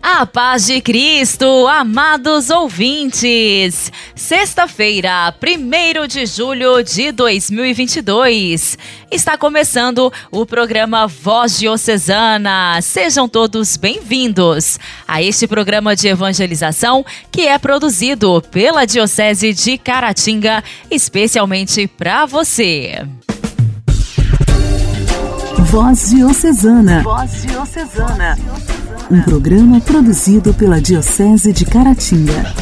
A paz de Cristo, amados ouvintes! Sexta-feira, 1 de julho de 2022, está começando o programa Voz Diocesana. Sejam todos bem-vindos a este programa de evangelização que é produzido pela Diocese de Caratinga, especialmente para você. Voz Diocesana. Voz Diocesana um programa produzido pela Diocese de Caratinga.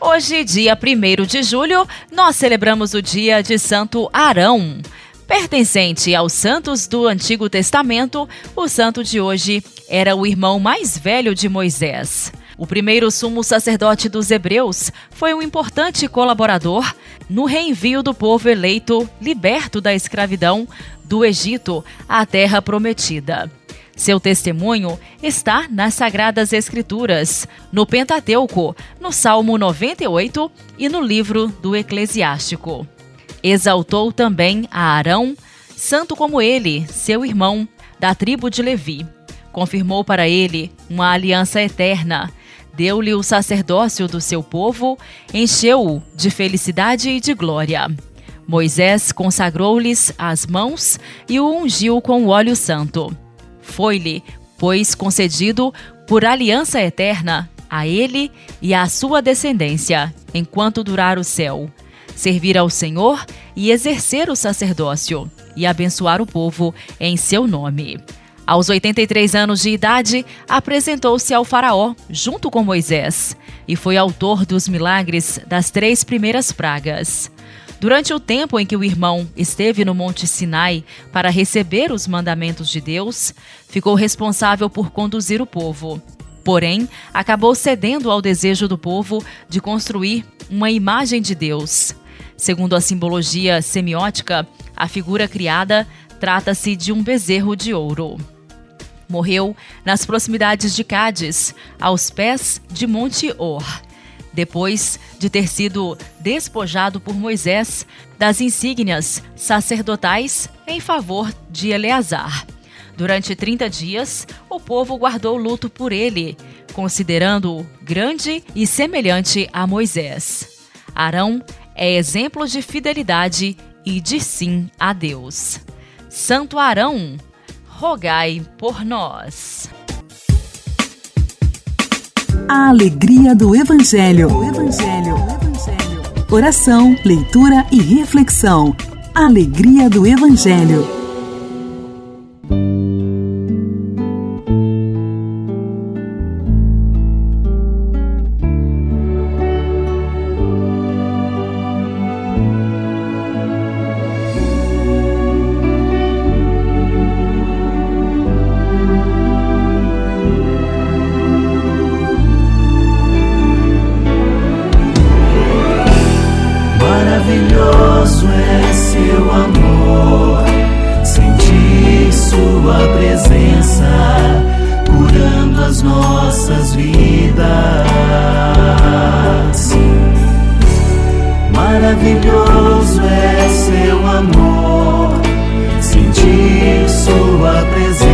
Hoje, dia 1 de julho, nós celebramos o dia de Santo Arão. Pertencente aos santos do Antigo Testamento, o santo de hoje era o irmão mais velho de Moisés. O primeiro sumo sacerdote dos hebreus foi um importante colaborador no reenvio do povo eleito liberto da escravidão do Egito à terra prometida. Seu testemunho está nas Sagradas Escrituras, no Pentateuco, no Salmo 98 e no livro do Eclesiástico. Exaltou também a Arão, santo como ele, seu irmão, da tribo de Levi. Confirmou para ele uma aliança eterna, deu-lhe o sacerdócio do seu povo, encheu-o de felicidade e de glória. Moisés consagrou-lhes as mãos e o ungiu com o óleo santo. Foi-lhe, pois, concedido por aliança eterna a ele e à sua descendência, enquanto durar o céu, servir ao Senhor e exercer o sacerdócio, e abençoar o povo em seu nome. Aos 83 anos de idade, apresentou-se ao Faraó junto com Moisés e foi autor dos milagres das três primeiras pragas. Durante o tempo em que o irmão esteve no Monte Sinai para receber os mandamentos de Deus, ficou responsável por conduzir o povo. Porém, acabou cedendo ao desejo do povo de construir uma imagem de Deus. Segundo a simbologia semiótica, a figura criada trata-se de um bezerro de ouro. Morreu nas proximidades de Cádiz, aos pés de Monte Or depois de ter sido despojado por Moisés das insígnias sacerdotais em favor de Eleazar. Durante 30 dias, o povo guardou luto por ele, considerando-o grande e semelhante a Moisés. Arão é exemplo de fidelidade e de sim a Deus. Santo Arão, rogai por nós. A alegria do Evangelho. O Evangelho. Oração, leitura e reflexão. Alegria do Evangelho. maravilhoso é seu amor, sentir sua presença.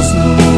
braços no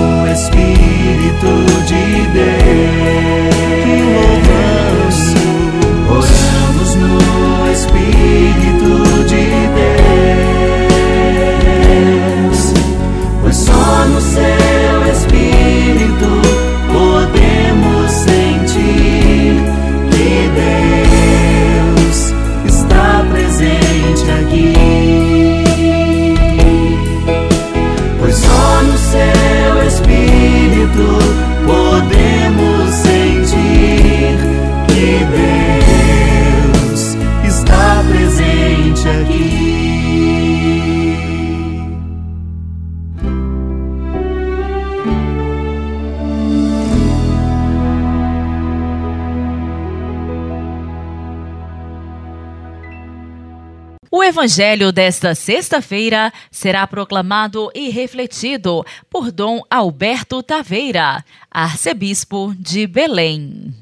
evangelho desta sexta-feira será proclamado e refletido por Dom Alberto Taveira, arcebispo de Belém.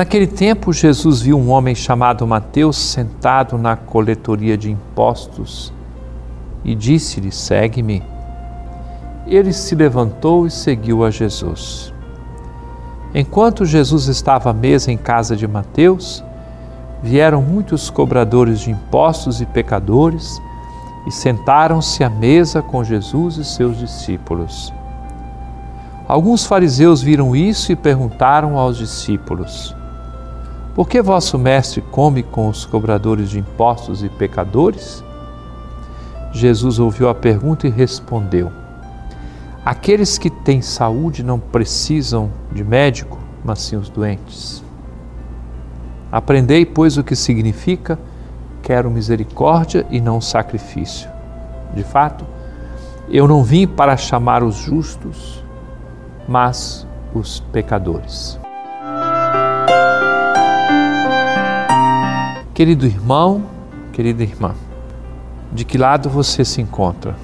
Naquele tempo, Jesus viu um homem chamado Mateus sentado na coletoria de impostos e disse-lhe: Segue-me. Ele se levantou e seguiu a Jesus. Enquanto Jesus estava à mesa em casa de Mateus, vieram muitos cobradores de impostos e pecadores e sentaram-se à mesa com Jesus e seus discípulos. Alguns fariseus viram isso e perguntaram aos discípulos: por que vosso mestre come com os cobradores de impostos e pecadores? Jesus ouviu a pergunta e respondeu: Aqueles que têm saúde não precisam de médico, mas sim os doentes. Aprendei, pois, o que significa quero misericórdia e não sacrifício. De fato, eu não vim para chamar os justos, mas os pecadores. Querido irmão, querida irmã, de que lado você se encontra?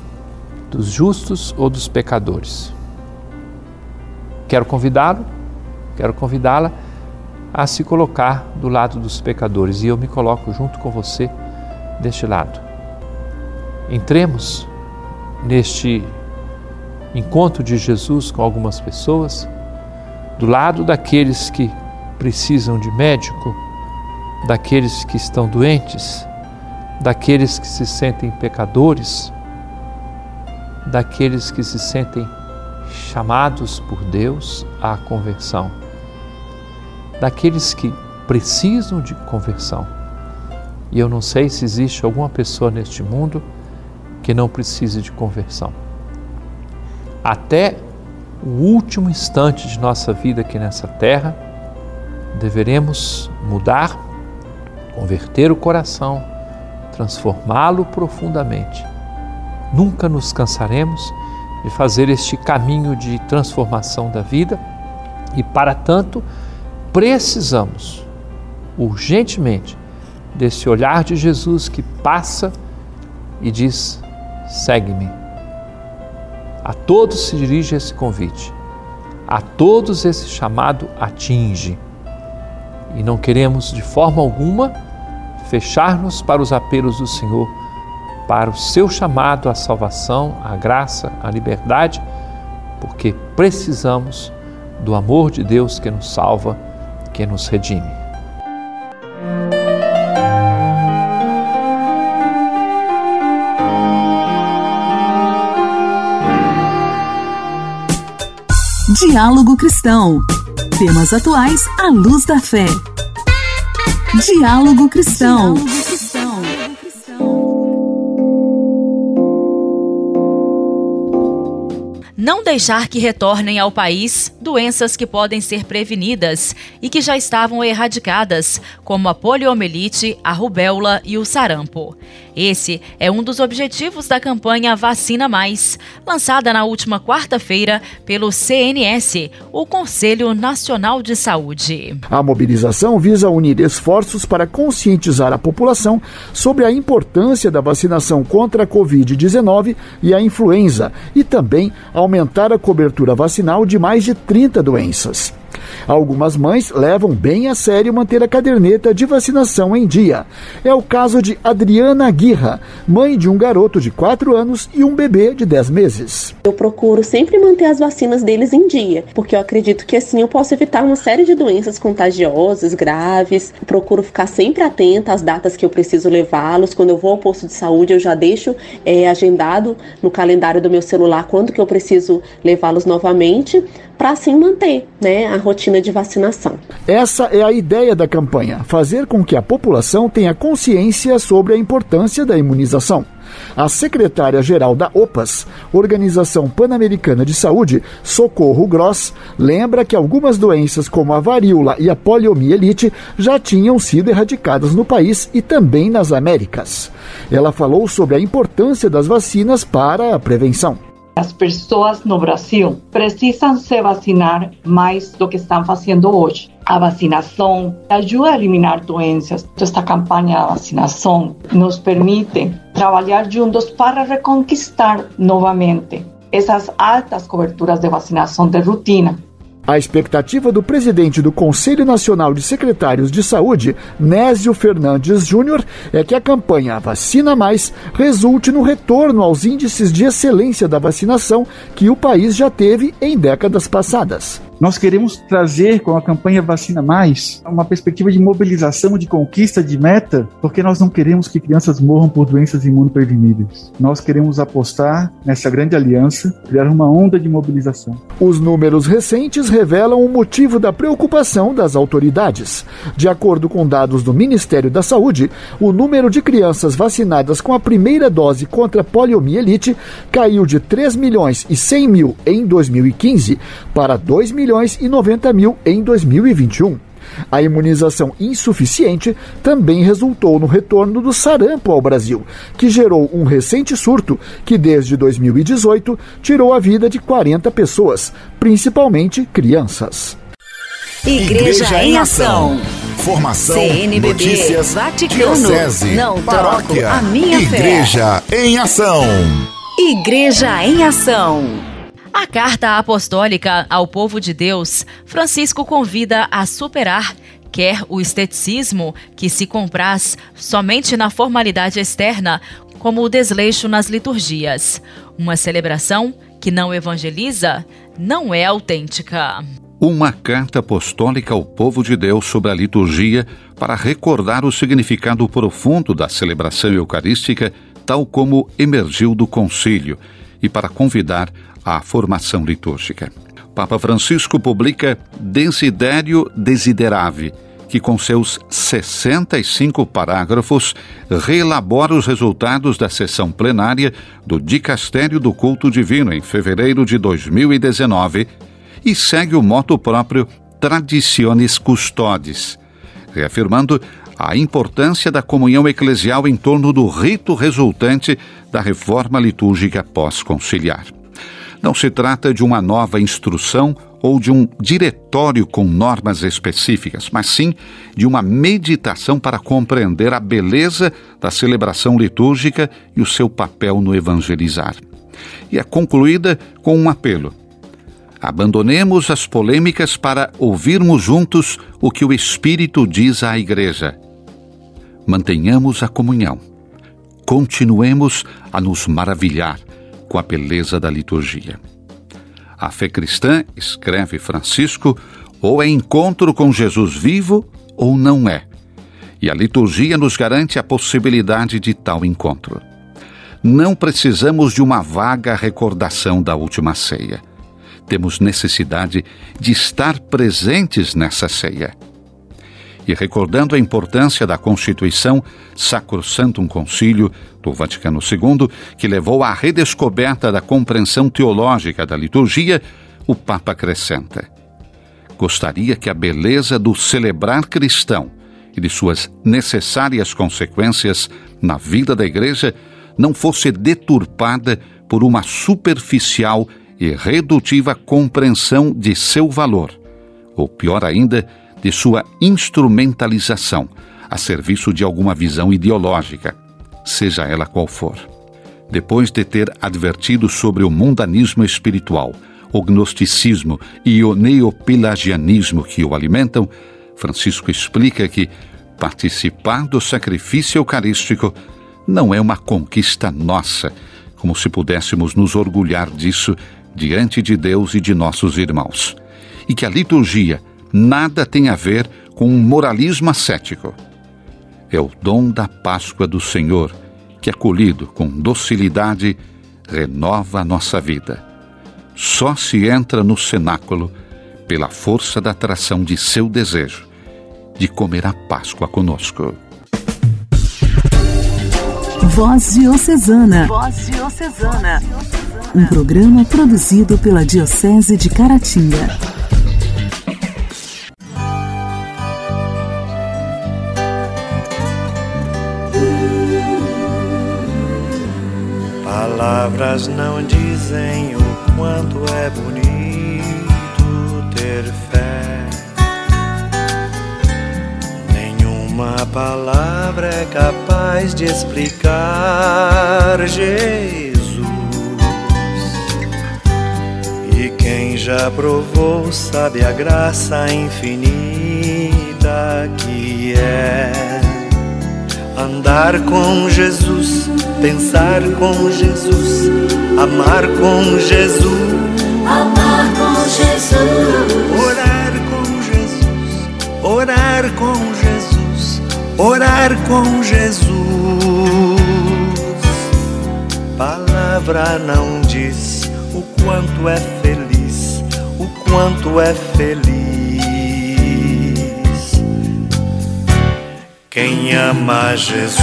Dos justos ou dos pecadores? Quero convidá-lo, quero convidá-la a se colocar do lado dos pecadores e eu me coloco junto com você deste lado. Entremos neste encontro de Jesus com algumas pessoas, do lado daqueles que precisam de médico, daqueles que estão doentes, daqueles que se sentem pecadores, daqueles que se sentem chamados por Deus à conversão, daqueles que precisam de conversão. E eu não sei se existe alguma pessoa neste mundo que não precise de conversão. Até o último instante de nossa vida aqui nessa terra, deveremos mudar converter o coração, transformá-lo profundamente. Nunca nos cansaremos de fazer este caminho de transformação da vida e, para tanto, precisamos urgentemente desse olhar de Jesus que passa e diz: segue-me. A todos se dirige esse convite, a todos esse chamado atinge. E não queremos de forma alguma fechar-nos para os apelos do Senhor, para o seu chamado à salvação, à graça, à liberdade, porque precisamos do amor de Deus que nos salva, que nos redime. Diálogo Cristão. Temas atuais à luz da fé. Diálogo Cristão. Não deixar que retornem ao país doenças que podem ser prevenidas e que já estavam erradicadas, como a poliomielite, a rubéola e o sarampo. Esse é um dos objetivos da campanha Vacina Mais, lançada na última quarta-feira pelo CNS, o Conselho Nacional de Saúde. A mobilização visa unir esforços para conscientizar a população sobre a importância da vacinação contra a Covid-19 e a influenza e também aumentar a cobertura vacinal de mais de 30 doenças. Algumas mães levam bem a sério manter a caderneta de vacinação em dia. É o caso de Adriana Guirra, mãe de um garoto de 4 anos e um bebê de 10 meses. Eu procuro sempre manter as vacinas deles em dia, porque eu acredito que assim eu posso evitar uma série de doenças contagiosas, graves. Procuro ficar sempre atenta às datas que eu preciso levá-los. Quando eu vou ao posto de saúde, eu já deixo é, agendado no calendário do meu celular quando que eu preciso levá-los novamente para assim manter né, a rotina de vacinação. Essa é a ideia da campanha: fazer com que a população tenha consciência sobre a importância da imunização. A secretária-geral da OPAS, Organização Pan-Americana de Saúde, Socorro Gross, lembra que algumas doenças como a varíola e a poliomielite já tinham sido erradicadas no país e também nas Américas. Ela falou sobre a importância das vacinas para a prevenção. As pessoas no Brasil precisam se vacinar mais do que estão fazendo hoje. A vacinação ajuda a eliminar doenças. Esta campanha de vacinação nos permite trabalhar juntos para reconquistar novamente essas altas coberturas de vacinação de rotina a expectativa do presidente do Conselho Nacional de Secretários de Saúde, Nésio Fernandes Júnior, é que a campanha Vacina Mais resulte no retorno aos índices de excelência da vacinação que o país já teve em décadas passadas. Nós queremos trazer com a campanha Vacina Mais uma perspectiva de mobilização, de conquista de meta, porque nós não queremos que crianças morram por doenças imunopreveníveis. Nós queremos apostar nessa grande aliança, criar uma onda de mobilização. Os números recentes revelam o motivo da preocupação das autoridades. De acordo com dados do Ministério da Saúde, o número de crianças vacinadas com a primeira dose contra poliomielite caiu de 3 milhões e 100 mil em 2015 para 2 milhões milhões e 90 mil em 2021. A imunização insuficiente também resultou no retorno do sarampo ao Brasil, que gerou um recente surto que, desde 2018, tirou a vida de 40 pessoas, principalmente crianças. Igreja, Igreja em Ação. Formação, CNBB, notícias, Vaticano, diocese, não paróquia, a minha Igreja fé. em Ação. Igreja em Ação. A carta apostólica ao povo de Deus, Francisco convida a superar quer o esteticismo que se compraz somente na formalidade externa, como o desleixo nas liturgias. Uma celebração que não evangeliza não é autêntica. Uma carta apostólica ao povo de Deus sobre a liturgia para recordar o significado profundo da celebração eucarística, tal como emergiu do concílio, e para convidar à formação litúrgica. Papa Francisco publica Desiderio Desiderave, que com seus 65 parágrafos reelabora os resultados da sessão plenária do Dicastério do Culto Divino em fevereiro de 2019 e segue o moto próprio Traditiones Custodes, reafirmando a importância da comunhão eclesial em torno do rito resultante da reforma litúrgica pós-conciliar. Não se trata de uma nova instrução ou de um diretório com normas específicas, mas sim de uma meditação para compreender a beleza da celebração litúrgica e o seu papel no evangelizar. E é concluída com um apelo. Abandonemos as polêmicas para ouvirmos juntos o que o Espírito diz à Igreja. Mantenhamos a comunhão. Continuemos a nos maravilhar com a beleza da liturgia. A fé cristã, escreve Francisco, ou é encontro com Jesus vivo ou não é. E a liturgia nos garante a possibilidade de tal encontro. Não precisamos de uma vaga recordação da última ceia. Temos necessidade de estar presentes nessa ceia e recordando a importância da Constituição Sacrosantum Concílio do Vaticano II, que levou à redescoberta da compreensão teológica da liturgia, o Papa acrescenta: Gostaria que a beleza do celebrar cristão e de suas necessárias consequências na vida da Igreja não fosse deturpada por uma superficial e redutiva compreensão de seu valor, ou pior ainda, de sua instrumentalização a serviço de alguma visão ideológica, seja ela qual for. Depois de ter advertido sobre o mundanismo espiritual, o gnosticismo e o neopelagianismo que o alimentam, Francisco explica que participar do sacrifício eucarístico não é uma conquista nossa, como se pudéssemos nos orgulhar disso diante de Deus e de nossos irmãos. E que a liturgia nada tem a ver com um moralismo ascético. É o dom da Páscoa do Senhor que, acolhido com docilidade, renova a nossa vida. Só se entra no cenáculo pela força da atração de seu desejo de comer a Páscoa conosco. Voz Diocesana. Voz Diocesana. Um programa produzido pela Diocese de Caratinga. Palavras não dizem o quanto é bonito ter fé. Nenhuma palavra é capaz de explicar Jesus. E quem já provou sabe a graça infinita que é andar com Jesus pensar com Jesus, amar com Jesus, amar com Jesus, orar com Jesus, orar com Jesus, orar com Jesus. Palavra não diz o quanto é feliz, o quanto é feliz. Quem ama Jesus.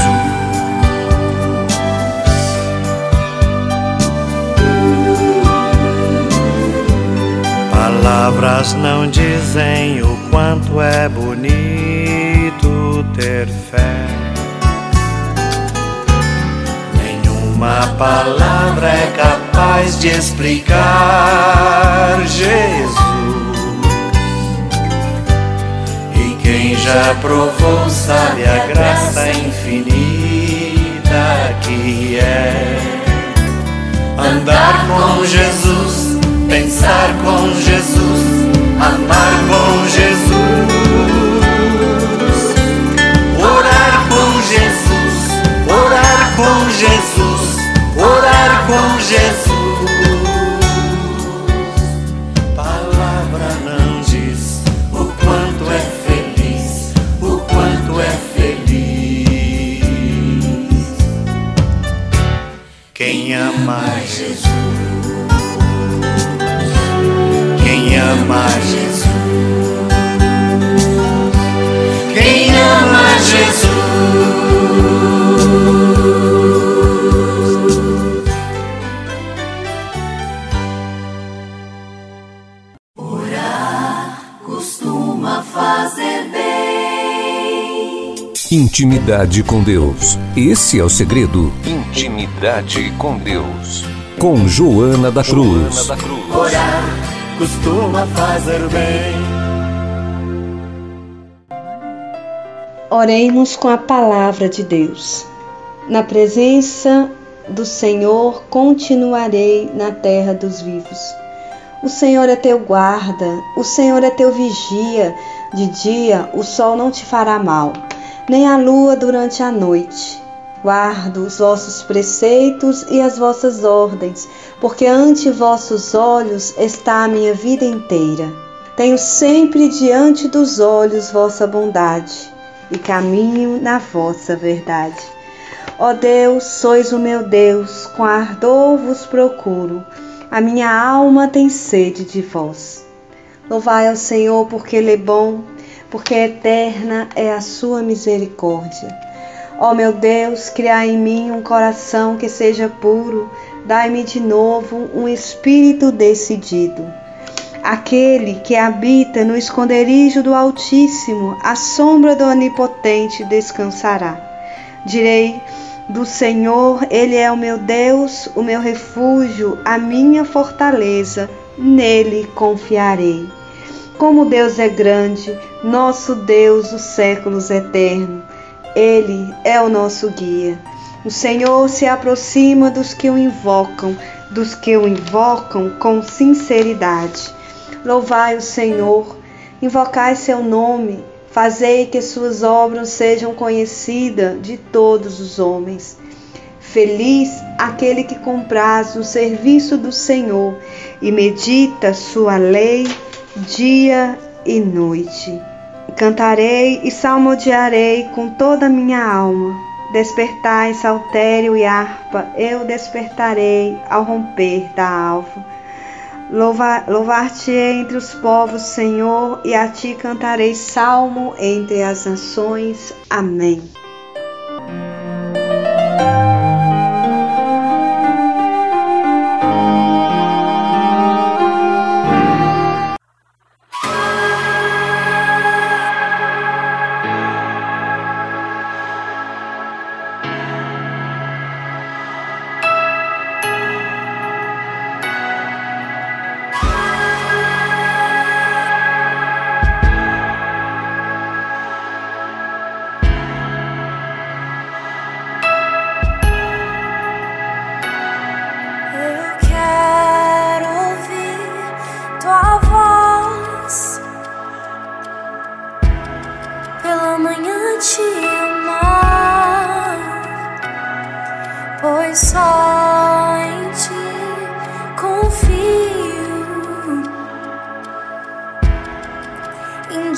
Palavras não dizem o quanto é bonito ter fé. Nenhuma palavra é capaz de explicar Jesus. Já provou sabe a graça infinita que é andar com Jesus pensar com Jesus, amar com Jesus, orar com Jesus, orar com Jesus, orar com Jesus. Intimidade com Deus. Esse é o segredo. Intimidade com Deus. Com Joana da Cruz. Joana da Cruz. Orar costuma fazer bem. Oremos com a palavra de Deus. Na presença do Senhor continuarei na terra dos vivos. O Senhor é teu guarda, o Senhor é teu vigia. De dia o sol não te fará mal, nem a lua durante a noite. Guardo os vossos preceitos e as vossas ordens, porque ante vossos olhos está a minha vida inteira. Tenho sempre diante dos olhos vossa bondade e caminho na vossa verdade. Ó Deus, sois o meu Deus, com ardor vos procuro. A minha alma tem sede de vós. Louvai ao Senhor, porque Ele é bom, porque eterna é a sua misericórdia. Ó meu Deus, criai em mim um coração que seja puro, dai-me de novo um espírito decidido. Aquele que habita no esconderijo do Altíssimo, à sombra do Onipotente descansará. Direi do Senhor, Ele é o meu Deus, o meu refúgio, a minha fortaleza, nele confiarei. Como Deus é grande, nosso Deus dos séculos eternos. Ele é o nosso guia. O Senhor se aproxima dos que o invocam, dos que o invocam com sinceridade. Louvai o Senhor, invocai seu nome, fazei que suas obras sejam conhecidas de todos os homens. Feliz aquele que compraz o serviço do Senhor e medita sua lei dia e noite. Cantarei e salmodiarei com toda a minha alma. Despertai saltério e harpa, eu despertarei ao romper da alva. Louvar-te entre os povos, Senhor, e a ti cantarei salmo entre as nações. Amém.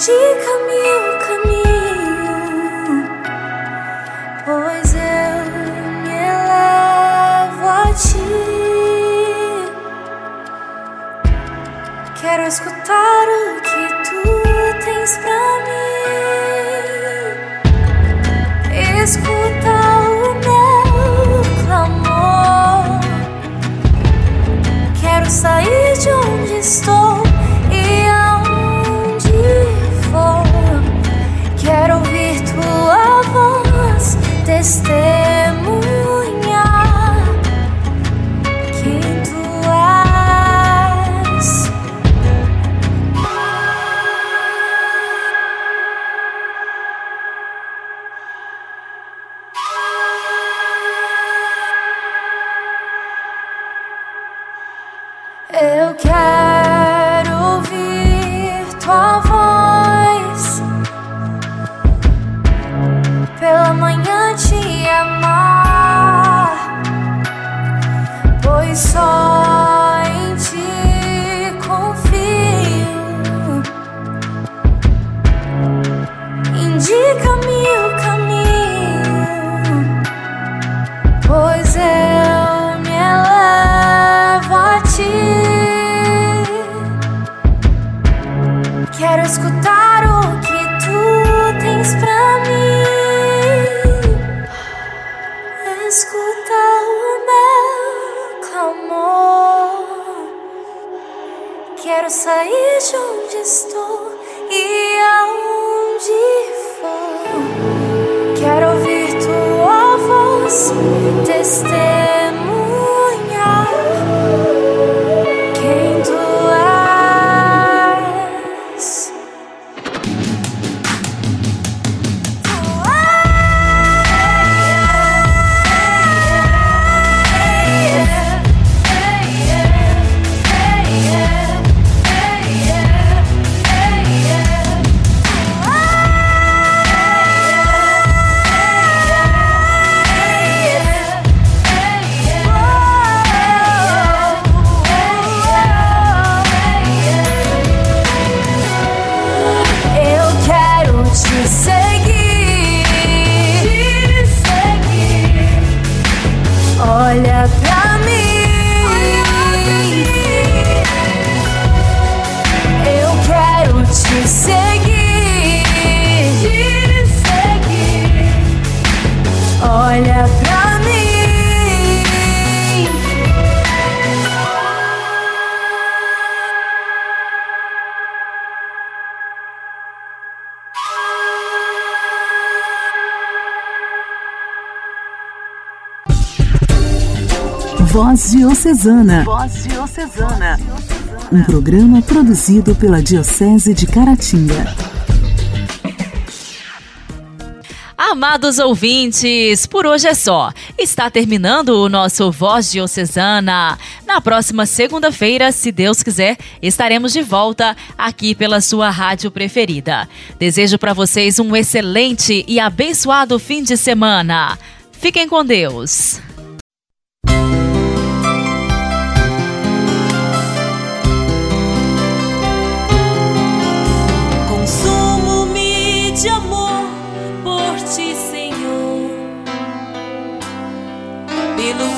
indica-me o caminho, pois eu me elevo a ti. Quero escutar o que tu tens pra mim. Escuta o meu clamor. Quero sair de onde estou. crystal. Voz Diocesana. Voz Diocesana. Um programa produzido pela Diocese de Caratinga. Amados ouvintes, por hoje é só. Está terminando o nosso Voz Diocesana. Na próxima segunda-feira, se Deus quiser, estaremos de volta aqui pela sua rádio preferida. Desejo para vocês um excelente e abençoado fim de semana. Fiquem com Deus.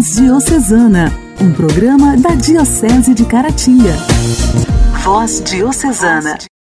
Voz Diocesana, um programa da Diocese de Caratinga. Voz Diocesana.